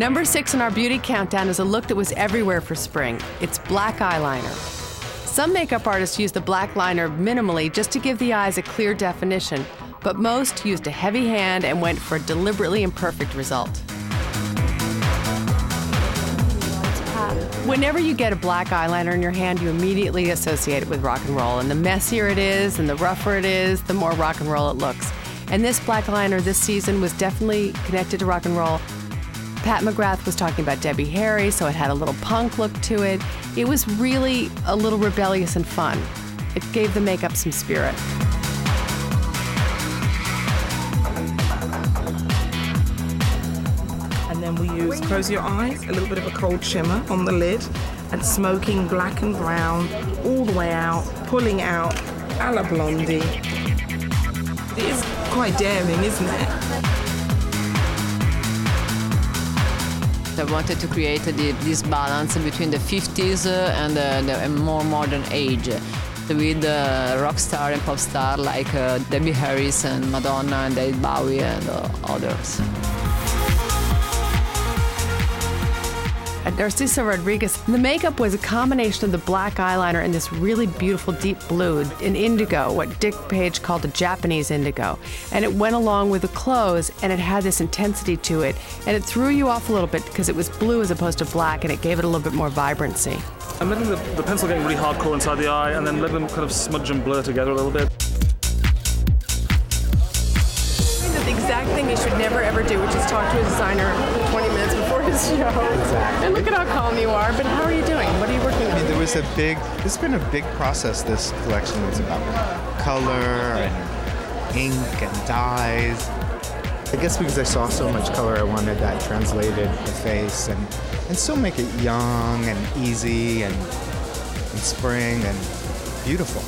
Number six on our beauty countdown is a look that was everywhere for spring. It's black eyeliner. Some makeup artists use the black liner minimally just to give the eyes a clear definition, but most used a heavy hand and went for a deliberately imperfect result. Whenever you get a black eyeliner in your hand, you immediately associate it with rock and roll. And the messier it is and the rougher it is, the more rock and roll it looks. And this black liner this season was definitely connected to rock and roll. Pat McGrath was talking about Debbie Harry, so it had a little punk look to it. It was really a little rebellious and fun. It gave the makeup some spirit. And then we use Close Your Eyes, a little bit of a cold shimmer on the lid, and smoking black and brown all the way out, pulling out a la Blondie. It is quite daring, isn't it? I wanted to create this balance between the 50s and uh, the more modern age with uh, rock star and pop star like uh, Debbie Harris and Madonna and David Bowie and uh, others. Narciso Rodriguez, the makeup was a combination of the black eyeliner and this really beautiful deep blue, an indigo, what Dick Page called a Japanese indigo. And it went along with the clothes and it had this intensity to it. And it threw you off a little bit because it was blue as opposed to black and it gave it a little bit more vibrancy. I'm letting the, the pencil getting really hardcore inside the eye and then letting them kind of smudge and blur together a little bit. Exact thing you should never ever do, which is talk to a designer 20 minutes before his show. Exactly. And look at how calm you are. But how are you doing? What are you working I mean, on? there was a big, it's been a big process, this collection. It's about color and ink and dyes. I guess because I saw so much color, I wanted that translated the face and, and still make it young and easy and, and spring and beautiful.